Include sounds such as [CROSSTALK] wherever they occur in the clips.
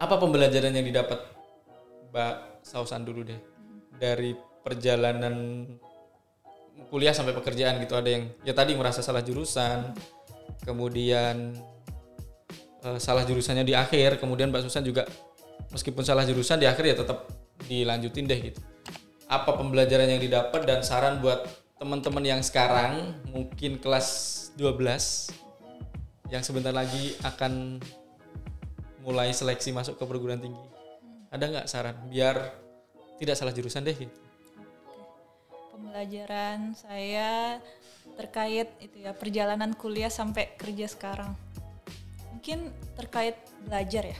apa pembelajaran yang didapat Mbak Sausan dulu deh dari perjalanan kuliah sampai pekerjaan gitu? Ada yang ya tadi merasa salah jurusan kemudian eh, salah jurusannya di akhir kemudian Mbak Susan juga meskipun salah jurusan di akhir ya tetap dilanjutin deh gitu. Apa pembelajaran yang didapat dan saran buat teman-teman yang sekarang mungkin kelas 12 yang sebentar lagi akan mulai seleksi masuk ke perguruan tinggi ada nggak saran biar tidak salah jurusan deh gitu Pembelajaran saya terkait itu ya perjalanan kuliah sampai kerja sekarang. Mungkin terkait belajar ya.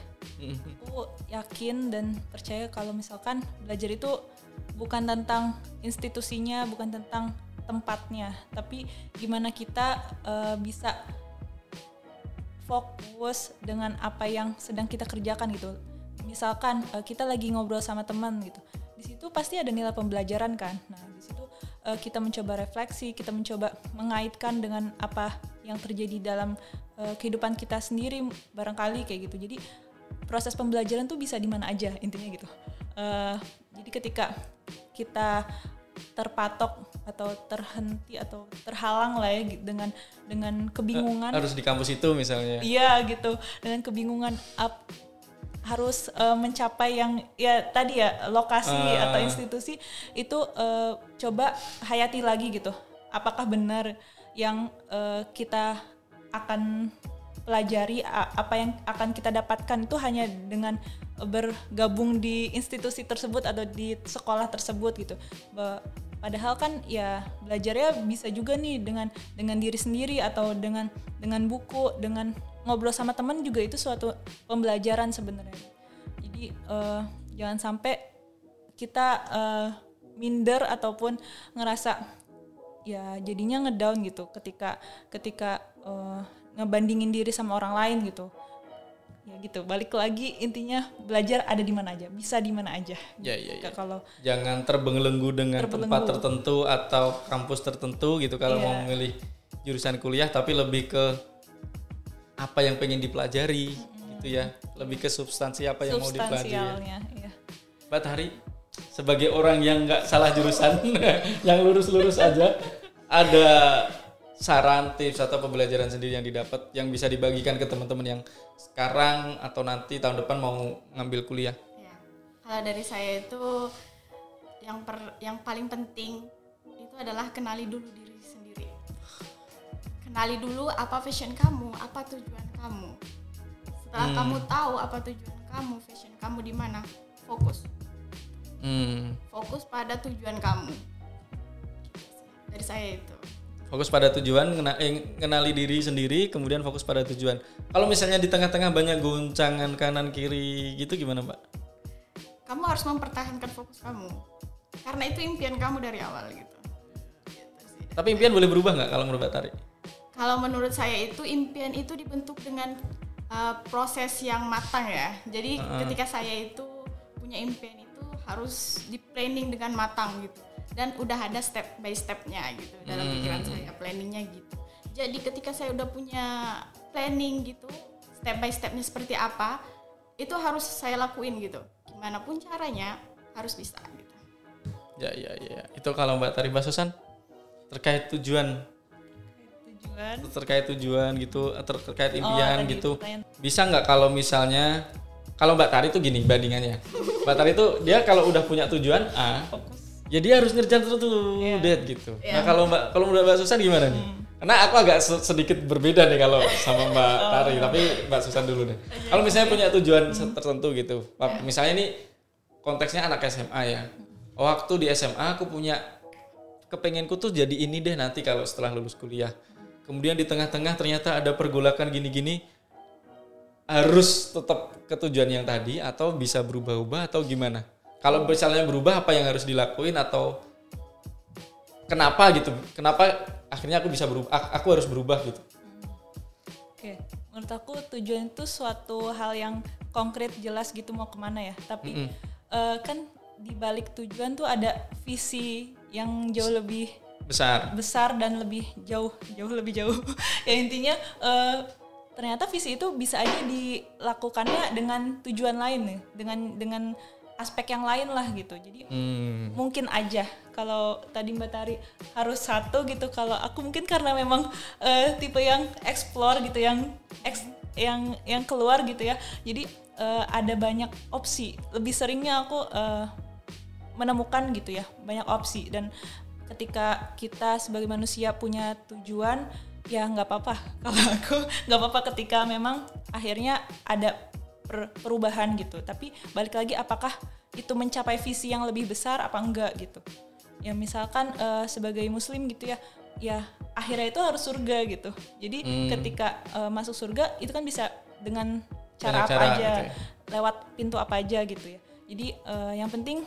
Aku yakin dan percaya kalau misalkan belajar itu bukan tentang institusinya, bukan tentang tempatnya, tapi gimana kita eh, bisa fokus dengan apa yang sedang kita kerjakan gitu. Misalkan eh, kita lagi ngobrol sama teman gitu, di situ pasti ada nilai pembelajaran kan. Nah di situ eh, kita mencoba refleksi, kita mencoba mengaitkan dengan apa yang terjadi dalam eh, kehidupan kita sendiri barangkali kayak gitu. Jadi proses pembelajaran tuh bisa di mana aja intinya gitu. Eh, jadi ketika kita terpatok atau terhenti atau terhalang lah ya dengan dengan kebingungan harus di kampus itu misalnya Iya gitu dengan kebingungan ap- harus eh, mencapai yang ya tadi ya lokasi Ah. atau institusi itu eh, coba hayati lagi gitu. Apakah benar yang eh, kita akan pelajari apa yang akan kita dapatkan itu hanya dengan bergabung di institusi tersebut atau di sekolah tersebut gitu. Padahal kan ya belajarnya bisa juga nih dengan dengan diri sendiri atau dengan dengan buku, dengan ngobrol sama teman juga itu suatu pembelajaran sebenarnya. Jadi eh, jangan sampai kita eh, minder ataupun ngerasa ya jadinya ngedown gitu ketika ketika eh, ngebandingin diri sama orang lain gitu. Ya gitu. Balik lagi intinya belajar ada di mana aja, bisa di mana aja. Ya, ya, ya. Kalau jangan terbelenggu dengan Terbelenggu. tempat tertentu atau kampus tertentu gitu kalau Iya. mau memilih jurusan kuliah tapi lebih ke apa yang pengen dipelajari gitu ya lebih ke substansi apa yang mau dipelajari ya. ya. Mbak Tari sebagai orang yang nggak salah jurusan [LAUGHS] yang lurus-lurus aja ada saran tips atau pembelajaran sendiri yang didapat yang bisa dibagikan ke teman-teman yang sekarang atau nanti tahun depan mau ngambil kuliah Ya. Kalau dari saya itu yang per, yang paling penting itu adalah kenali dulu diri sendiri. Kenali dulu apa fashion kamu, apa tujuan kamu. Setelah Hmm. kamu tahu apa tujuan kamu, fashion kamu di mana, fokus. hmm. Fokus pada tujuan kamu. Dari saya itu. Fokus pada tujuan eh, kenali diri sendiri kemudian fokus pada tujuan kalau misalnya di tengah-tengah banyak goncangan kanan kiri gitu gimana mbak Kamu harus mempertahankan fokus kamu. Karena itu impian kamu dari awal gitu. Gitu tapi impian boleh berubah nggak kalau menurut Tari Kalau menurut saya itu impian itu dibentuk dengan uh, proses yang matang ya. Jadi ketika saya itu punya impian itu harus di planning dengan matang gitu. Dan udah ada step by stepnya gitu dalam pikiran saya planningnya gitu. Jadi ketika saya udah punya planning gitu, step by stepnya seperti apa, itu harus saya lakuin gitu. Gimana pun caranya harus bisa gitu. ya ya ya itu kalau mbak Tari Basusan terkait tujuan tujuan terkait tujuan gitu ter- terkait impian tadi gitu pertanyaan. bisa nggak kalau misalnya kalau mbak Tari tuh gini bandingannya mbak Tari tuh dia kalau udah punya tujuan A fokus ya dia harus ngerjain terus tuh Iya. dead gitu. Iya. nah kalau mbak kalau mbak Susan gimana nih? Karena aku agak se- sedikit berbeda nih kalau sama mbak [LAUGHS] Tari tapi mbak Susan dulu deh. Kalau misalnya punya tujuan se- tertentu gitu Pak, misalnya ini konteksnya anak SMA ya. Waktu di SMA aku punya kepengenku tuh jadi ini deh nanti kalau setelah lulus kuliah. Kemudian di tengah-tengah ternyata ada pergolakan gini-gini harus tetap ke tujuan yang tadi atau bisa berubah-ubah atau gimana? Kalau misalnya berubah apa yang harus dilakuin atau kenapa gitu? Kenapa akhirnya aku bisa berubah? ak- Aku harus berubah gitu. Oke, menurut aku tujuan itu suatu hal yang konkret jelas gitu mau ke mana ya. Tapi eh, kan di balik tujuan tuh ada visi yang jauh lebih Besar. besar dan lebih jauh, jauh lebih jauh. [LAUGHS] ya intinya eh, ternyata visi itu bisa aja dilakukannya dengan tujuan lain nih, dengan dengan aspek yang lain lah gitu. Jadi Hmm. mungkin aja kalau tadi Mbak Tari harus satu gitu kalau aku mungkin karena memang eh, tipe yang explore gitu yang ex, yang yang keluar gitu ya jadi eh, ada banyak opsi lebih seringnya aku eh, menemukan gitu ya banyak opsi dan ketika kita sebagai manusia punya tujuan ya nggak apa-apa [LAUGHS] kalau aku nggak apa-apa ketika memang akhirnya ada per- perubahan gitu. Tapi balik lagi apakah itu mencapai visi yang lebih besar apa enggak gitu? Ya misalkan eh, sebagai muslim gitu ya ya akhirnya itu harus surga gitu. Jadi Hmm. ketika eh, masuk surga itu kan bisa dengan cara Banyak apa cara aja. gitu lewat pintu apa aja gitu ya. Jadi eh, yang penting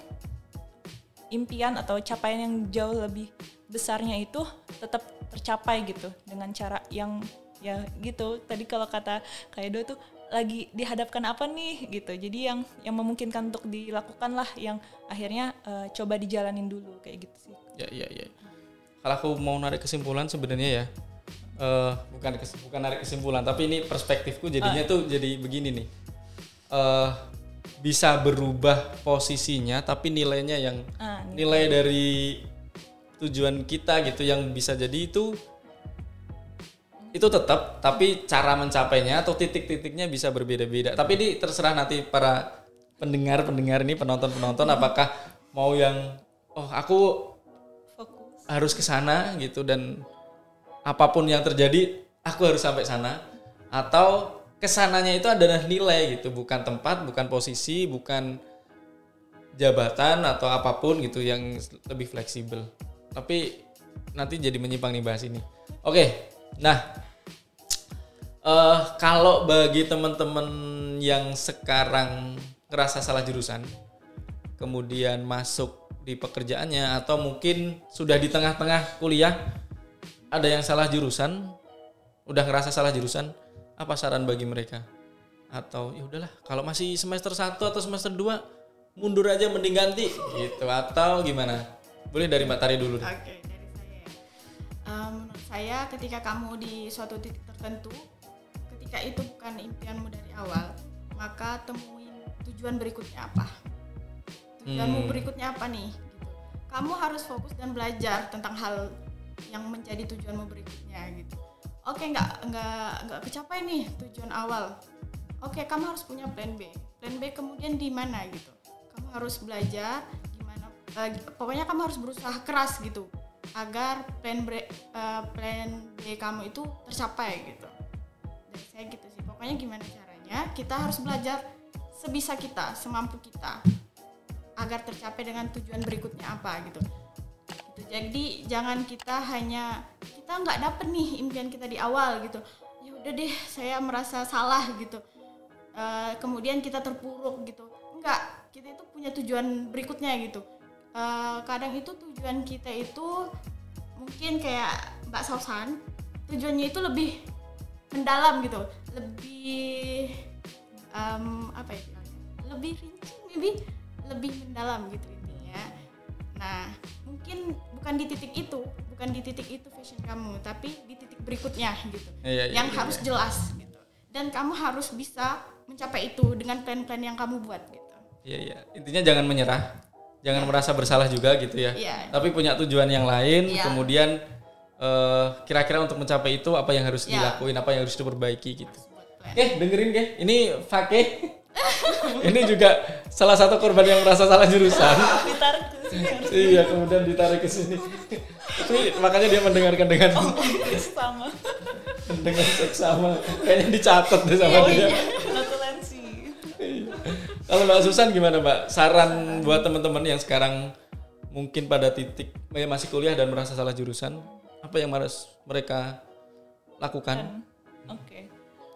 impian atau capaian yang jauh lebih besarnya itu tetap tercapai gitu dengan cara yang ya gitu. Tadi kalau kata Kak Edo tuh lagi dihadapkan apa nih gitu jadi yang yang memungkinkan untuk dilakukan lah yang akhirnya eh, coba dijalanin dulu kayak gitu sih Ya, ya, ya. Kalau aku mau narik kesimpulan sebenarnya ya, eh bukan kes- bukan narik kesimpulan, tapi ini perspektifku jadinya tuh jadi begini nih. eh bisa berubah posisinya, tapi nilainya yang ah, nilai dari tujuan kita gitu yang bisa jadi itu itu tetap tapi cara mencapainya atau titik-titiknya bisa berbeda-beda. Tapi ini terserah nanti para pendengar-pendengar ini penonton-penonton apakah mau yang oh aku fokus. harus ke sana gitu. Dan apa pun yang terjadi aku harus sampai sana. Atau ke sananya itu adalah nilai gitu. Bukan tempat bukan posisi bukan jabatan atau apa pun gitu yang lebih fleksibel. Tapi nanti jadi menyimpang nih bahas ini. Oke nah eh kalau bagi teman-teman yang sekarang ngerasa salah jurusan kemudian masuk di pekerjaannya atau mungkin sudah di tengah-tengah kuliah ada yang salah jurusan udah ngerasa salah jurusan apa saran bagi mereka atau ya udahlah kalau masih semester 1 atau semester 2 mundur aja mending ganti gitu atau gimana boleh dari Mbak Tari dulu deh. Ya. Eh, menurut saya ketika kamu di suatu titik tertentu, ketika itu bukan impianmu dari awal, maka temuin tujuan berikutnya apa. Tujuanmu Hmm. berikutnya apa nih? Gitu. Kamu harus fokus dan belajar tentang hal yang menjadi tujuanmu berikutnya gitu. Oke, nggak nggak nggak kecapai nih tujuan awal. Oke, kamu harus punya plan B. Plan B kemudian di mana gitu. Kamu harus belajar gimana. eh, pokoknya kamu harus berusaha keras gitu agar plan B, eh, plan B kamu itu tercapai gitu. Dari saya gitu sih. Pokoknya gimana caranya? Kita harus belajar sebisa kita, semampu kita agar tercapai dengan tujuan berikutnya apa gitu. Gitu. Jadi jangan kita hanya kita nggak dapet nih impian kita di awal gitu. Ya udah deh, saya merasa salah gitu. Eh, kemudian kita terpuruk gitu. Enggak, kita itu punya tujuan berikutnya gitu. Eh, kadang itu tujuan kita itu mungkin kayak Mbak Sausan, tujuannya itu lebih mendalam gitu, lebih em, apa ya bilangnya? lebih rinci, maybe lebih mendalam gitu intinya. Nah, mungkin bukan di titik itu, bukan di titik itu fashion kamu, tapi di titik berikutnya gitu, Iya, iya, yang iya, harus jelas gitu. Dan kamu harus bisa mencapai itu dengan plan-plan yang kamu buat gitu. Iya iya intinya jangan menyerah jangan merasa bersalah juga gitu ya. Iya. tapi punya tujuan yang lain Iya. kemudian eh, kira-kira untuk mencapai itu apa yang harus Iya. dilakuin apa yang harus diperbaiki gitu. Eh dengerin ke ini Fakih [LAUGHS] ini juga salah satu korban yang merasa salah jurusan. [LAUGHS] Ditarik ke sini. Iya kemudian ditarik ke sini. Tapi makanya dia mendengarkan dengan [LAUGHS] sama. dengan seksama. Kayaknya dicatat deh sama oh dia. iya Kalau Mbak Susan gimana Mbak? Saran buat teman-teman yang sekarang mungkin pada titik eh, masih kuliah dan merasa salah jurusan, apa yang harus mereka lakukan? Oke.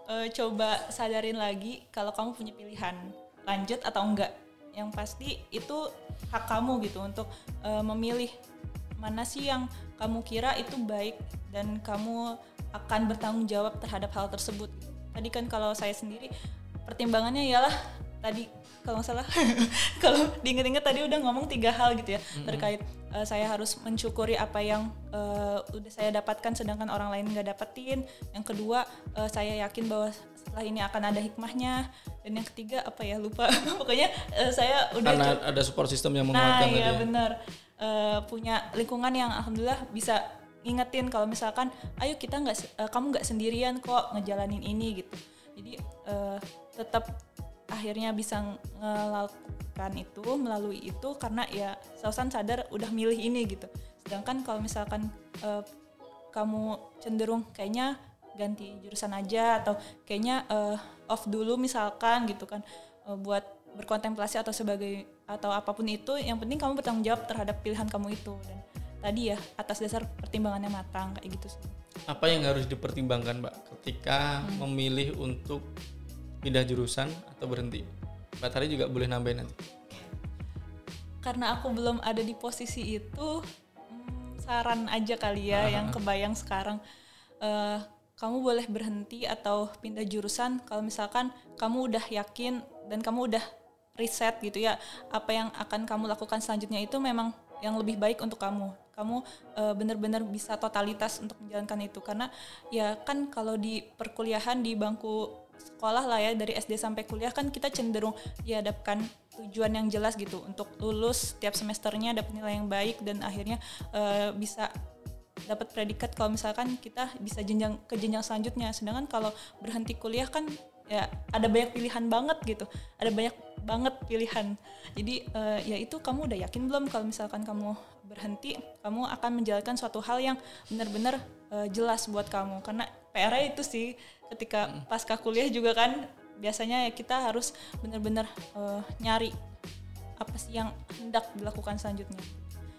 Eh, coba sadarin lagi kalau kamu punya pilihan lanjut atau enggak. Yang pasti itu hak kamu gitu untuk eh, memilih mana sih yang kamu kira itu baik dan kamu akan bertanggung jawab terhadap hal tersebut. Tadi kan kalau saya sendiri pertimbangannya ialah tadi kalau nggak salah [LAUGHS] kalau diinget-inget tadi udah ngomong tiga hal gitu ya terkait uh, saya harus mensyukuri apa yang uh, udah saya dapatkan sedangkan orang lain nggak dapetin yang kedua uh, saya yakin bahwa setelah ini akan ada hikmahnya dan yang ketiga apa ya lupa [LAUGHS] pokoknya uh, saya udah Karena co- ada support system yang Nah, menguatkan tadi iya ya. benar. Eh, punya lingkungan yang alhamdulillah bisa ngingetin kalau misalkan, ayo kita nggak, eh, kamu nggak sendirian kok ngejalanin ini gitu. Jadi eh, tetap akhirnya bisa melakukan itu melalui itu karena ya Sausan sadar udah milih ini gitu. Sedangkan kalau misalkan eh, kamu cenderung kayaknya ganti jurusan aja atau kayaknya eh, off dulu misalkan gitu kan eh, buat berkontemplasi atau sebagai atau apa pun itu yang penting kamu bertanggung jawab terhadap pilihan kamu itu dan tadi ya atas dasar pertimbangannya matang kayak gitu sih Apa yang harus dipertimbangkan, Mbak, ketika Hmm. memilih untuk pindah jurusan atau berhenti? Mbak Tari juga boleh nambahin nanti. karena aku belum ada di posisi itu hmm, saran aja kali ya yang kebayang sekarang Eh, kamu boleh berhenti atau pindah jurusan kalau misalkan kamu udah yakin dan kamu udah riset gitu ya apa yang akan kamu lakukan selanjutnya itu memang yang lebih baik untuk kamu kamu eh, benar-benar bisa totalitas untuk menjalankan itu karena ya kan kalau di perkuliahan di bangku sekolah lah ya dari SD sampai kuliah kan kita cenderung dihadapkan tujuan yang jelas gitu. Untuk lulus setiap semesternya dapat nilai yang baik dan akhirnya eh, bisa dapat predikat kalau misalkan kita bisa jenjang ke jenjang selanjutnya. Sedangkan kalau berhenti kuliah kan ya ada banyak pilihan banget gitu. Ada banyak banget pilihan. Jadi eh, ya itu kamu udah yakin belum kalau misalkan kamu berhenti kamu akan menjalankan suatu hal yang benar-benar eh, jelas buat kamu. Karena PR itu sih ketika pasca kuliah juga kan biasanya ya kita harus benar-benar eh, nyari apa sih yang hendak dilakukan selanjutnya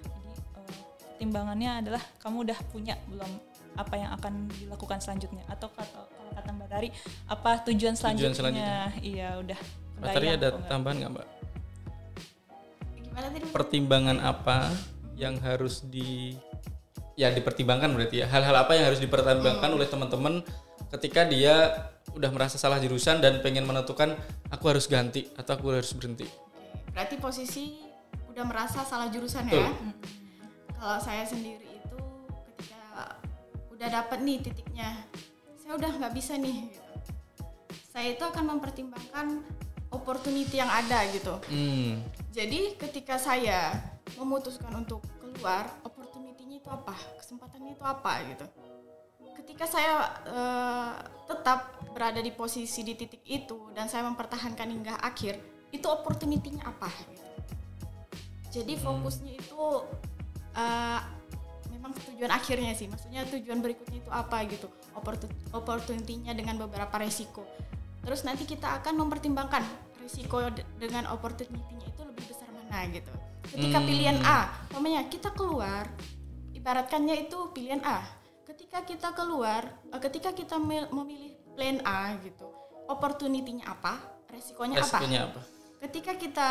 jadi eh, pertimbangannya adalah kamu udah punya belum apa yang akan dilakukan selanjutnya atau kata kalau kata Mbak Tari apa tujuan selanjutnya, selanjutnya. iya udah Mbak Tari ada tambahan nggak, Mbak? Gimana tadi? Pertimbangan apa yang harus di ya dipertimbangkan berarti ya hal-hal apa yang harus dipertimbangkan oleh teman-teman ketika dia udah merasa salah jurusan dan pengen menentukan aku harus ganti atau aku harus berhenti Berarti posisi udah merasa salah jurusan Betul. ya. Kalau saya sendiri itu ketika udah dapet nih titiknya, saya udah nggak bisa nih. Gitu. Saya itu akan mempertimbangkan opportunity yang ada gitu. hmm. Jadi ketika saya memutuskan untuk keluar, itu apa? Kesempatannya itu apa gitu. Ketika saya eh, tetap berada di posisi di titik itu dan saya mempertahankan hingga akhir, itu opportunity-nya apa gitu. Jadi fokusnya itu eh, memang tujuan akhirnya sih. Maksudnya tujuan berikutnya itu apa gitu. Opportu- Opportunity-nya dengan beberapa resiko. Terus nanti kita akan mempertimbangkan risiko de- dengan opportunity-nya itu lebih besar mana gitu. Ketika Hmm. pilihan A, umpamanya kita keluar, ibaratkannya itu pilihan A. Ketika kita keluar, eh, ketika kita mil- memilih plan A gitu, opportunity-nya apa, resikonya apa? resikonya apa Ketika kita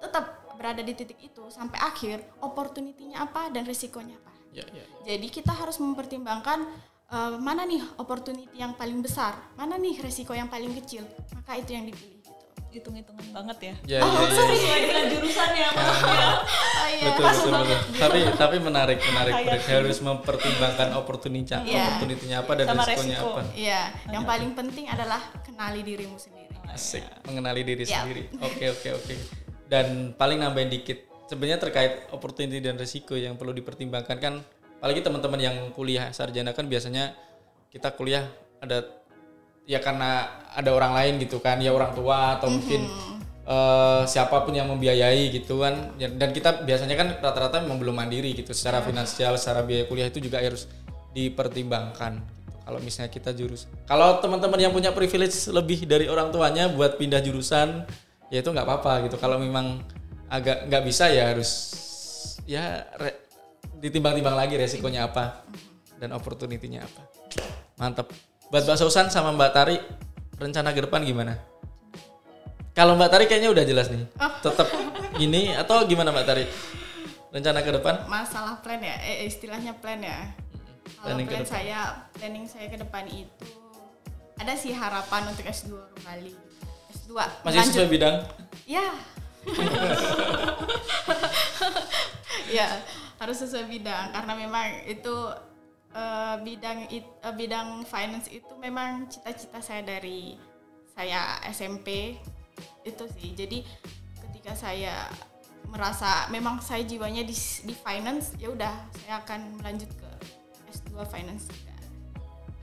tetap berada di titik itu sampai akhir, opportunity-nya apa dan risikonya apa. ya, ya. Jadi kita harus mempertimbangkan eh, mana nih opportunity yang paling besar, mana nih resiko yang paling kecil, maka itu yang dipilih hitung-hitungan banget ya Ya, ya, ya. sesuai dengan jurusannya maksudnya Oh iya, betul pas betul, banget. betul. tapi tapi menarik menarik Berarti harus mempertimbangkan opportunity Iya. opportunity-nya apa dan Sama resikonya resiko. apa Iya, yang paling penting adalah kenali dirimu sendiri. asik mengenali diri Ya. sendiri [LAUGHS] oke oke oke dan paling nambahin dikit sebenarnya terkait opportunity dan resiko yang perlu dipertimbangkan kan apalagi teman-teman yang kuliah sarjana kan biasanya kita kuliah ada ya karena ada orang lain gitu kan ya orang tua atau mungkin eh, siapa pun yang membiayai gitu kan. Ya, dan kita biasanya kan rata-rata memang belum mandiri gitu secara finansial secara biaya kuliah itu juga harus dipertimbangkan gitu. kalau misalnya kita jurus kalau teman-teman yang punya privilege lebih dari orang tuanya buat pindah jurusan ya itu nggak apa-apa gitu. Kalau memang agak nggak bisa ya harus ya re- ditimbang-timbang lagi resikonya apa dan opportunity-nya apa. Mantap buat Mbak Susan sama Mbak Tari rencana ke depan gimana kalau Mbak Tari kayaknya udah jelas nih tetap gini atau gimana Mbak Tari rencana ke depan Masalah plan ya, eh istilahnya plan ya. Kalau Planning plan saya, planning saya ke depan itu ada sih harapan untuk S2 kembali. S2 S2. Masih Lanjut. sesuai bidang? Ya. [LAUGHS] [LAUGHS] ya, harus sesuai bidang karena memang itu eh, bidang it- eh, bidang finance itu memang cita-cita saya dari saya SMP itu sih. Jadi ketika saya merasa memang saya jiwanya di di finance, ya udah saya akan melanjut ke S2 finance juga.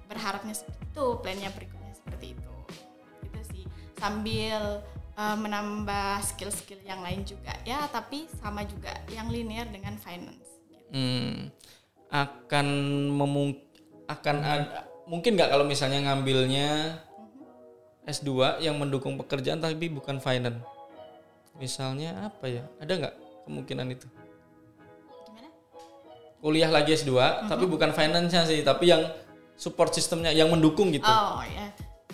Berharapnya seperti itu, plannya berikutnya seperti itu. Itu sih sambil uh, menambah skill-skill yang lain juga ya, tapi sama juga yang linear dengan finance. Hmm, akan memung akan ada mungkin nggak kalau misalnya ngambilnya S2 yang mendukung pekerjaan tapi bukan finance. Misalnya apa ya? Ada nggak kemungkinan itu? Gimana? Kuliah lagi S2 tapi bukan finance-nya sih, tapi yang support sistemnya yang mendukung gitu. Oh ya,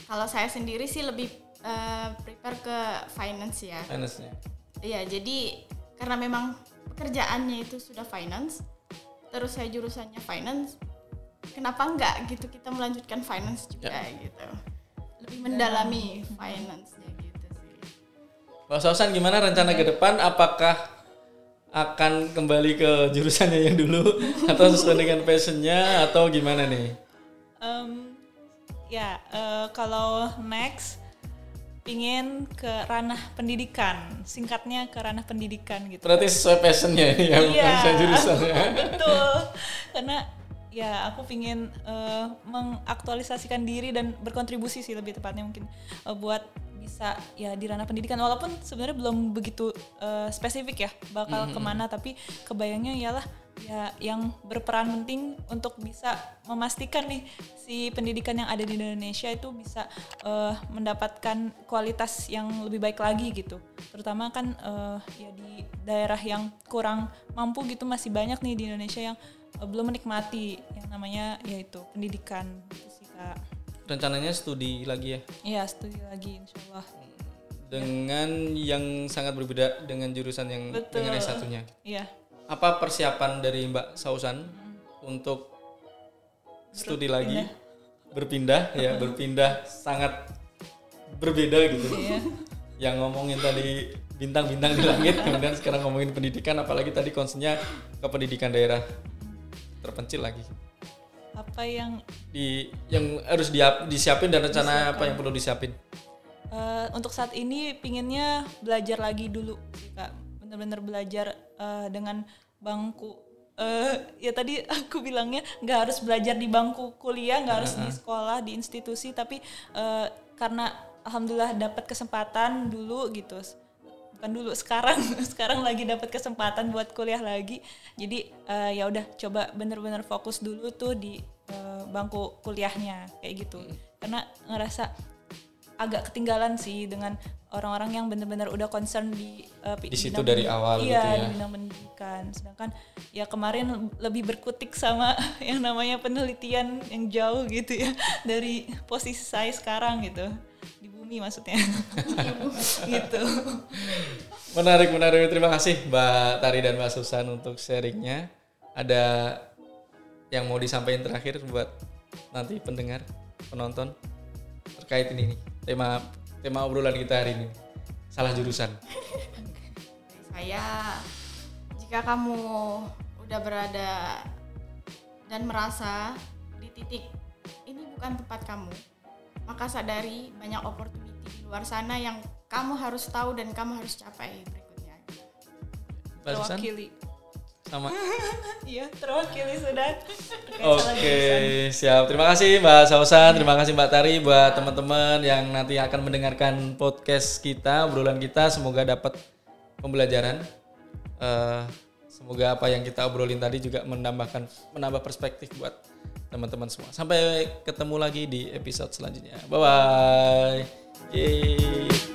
kalau saya sendiri sih lebih uh, prepare ke finance ya. Finance-nya. Iya, jadi karena memang pekerjaannya itu sudah finance, terus saya jurusannya finance, kenapa enggak gitu kita melanjutkan finance juga gitu. Lebih mendalami finance-nya gitu sih. Pak Sausan gimana rencana ke depan? Apakah akan kembali ke jurusannya yang dulu [LAUGHS] atau sesuai dengan passionnya atau gimana nih? Em, ya eh, kalau next pingin ke ranah pendidikan singkatnya ke ranah pendidikan gitu Berarti sesuai passionnya [LAUGHS] ya, bukan Iya. sesuai jurusannya. betul karena ya aku pingin eh, mengaktualisasikan diri dan berkontribusi sih lebih tepatnya mungkin eh, buat bisa ya di ranah pendidikan walaupun sebenarnya belum begitu eh, spesifik ya bakal ke mana tapi kebayangnya ialah ya yang berperan penting untuk bisa memastikan nih si pendidikan yang ada di Indonesia itu bisa eh, mendapatkan kualitas yang lebih baik lagi gitu. Terutama kan eh, ya di daerah yang kurang mampu gitu masih banyak nih di Indonesia yang eh, belum menikmati yang namanya yaitu pendidikan. Gitu sih kak. Rencananya studi lagi ya? Iya studi lagi insya Allah. Dengan yang sangat berbeda dengan jurusan yang Betul. dengan S1-nya. Iya Apa persiapan dari Mbak Sausan untuk studi lagi berpindah ya berpindah sangat berbeda gitu. Iya. Yang ngomongin tadi bintang-bintang di langit kemudian sekarang ngomongin pendidikan apalagi tadi concernnya ke pendidikan daerah terpencil lagi. apa yang Di yang harus diap- disiapin dan rencana apa yang perlu disiapin. Eh, untuk saat ini pinginnya belajar lagi dulu sih kak bener-bener belajar eh, dengan bangku. Eh ya tadi aku bilangnya nggak harus belajar di bangku kuliah nggak harus di sekolah di institusi tapi eh, karena alhamdulillah dapat kesempatan dulu gitu. Bukan dulu [LAUGHS] sekarang. Sekarang lagi dapat kesempatan buat kuliah lagi. Jadi eh, ya udah coba bener-bener fokus dulu tuh di eh, bangku kuliahnya kayak gitu. Karena ngerasa agak ketinggalan sih dengan orang-orang yang benar-benar udah concern di uh, pi- Di situ bidang dari awal iya, gitu ya. di bidang pendidikan. Sedangkan ya kemarin lebih berkutik sama [LAUGHS] yang namanya penelitian yang jauh gitu ya [LAUGHS] dari posisi saya sekarang gitu di bumi maksudnya [LAUGHS] gitu. Menarik, menarik. Terima kasih Mbak Tari dan Mbak Susan untuk sharingnya. Ada yang mau disampaikan terakhir buat nanti pendengar, penonton terkait ini nih tema tema obrolan kita hari ini. Salah jurusan. Dari saya jika kamu udah berada dan merasa di titik ini bukan tempat kamu maka sadari banyak opportunity di luar sana yang kamu harus tahu dan kamu harus capai berikutnya Terwakili. Sama. [LAUGHS] Iya, terwakili sudah. Oke, jurusan. siap. Terima kasih Mbak Sausan, terima kasih Mbak Tari buat teman-teman yang nanti akan mendengarkan podcast kita, obrolan kita. Semoga dapat pembelajaran. Eh, semoga apa yang kita obrolin tadi juga menambahkan menambah perspektif buat teman-teman semua. Sampai ketemu lagi di episode selanjutnya. Bye bye. Yeay.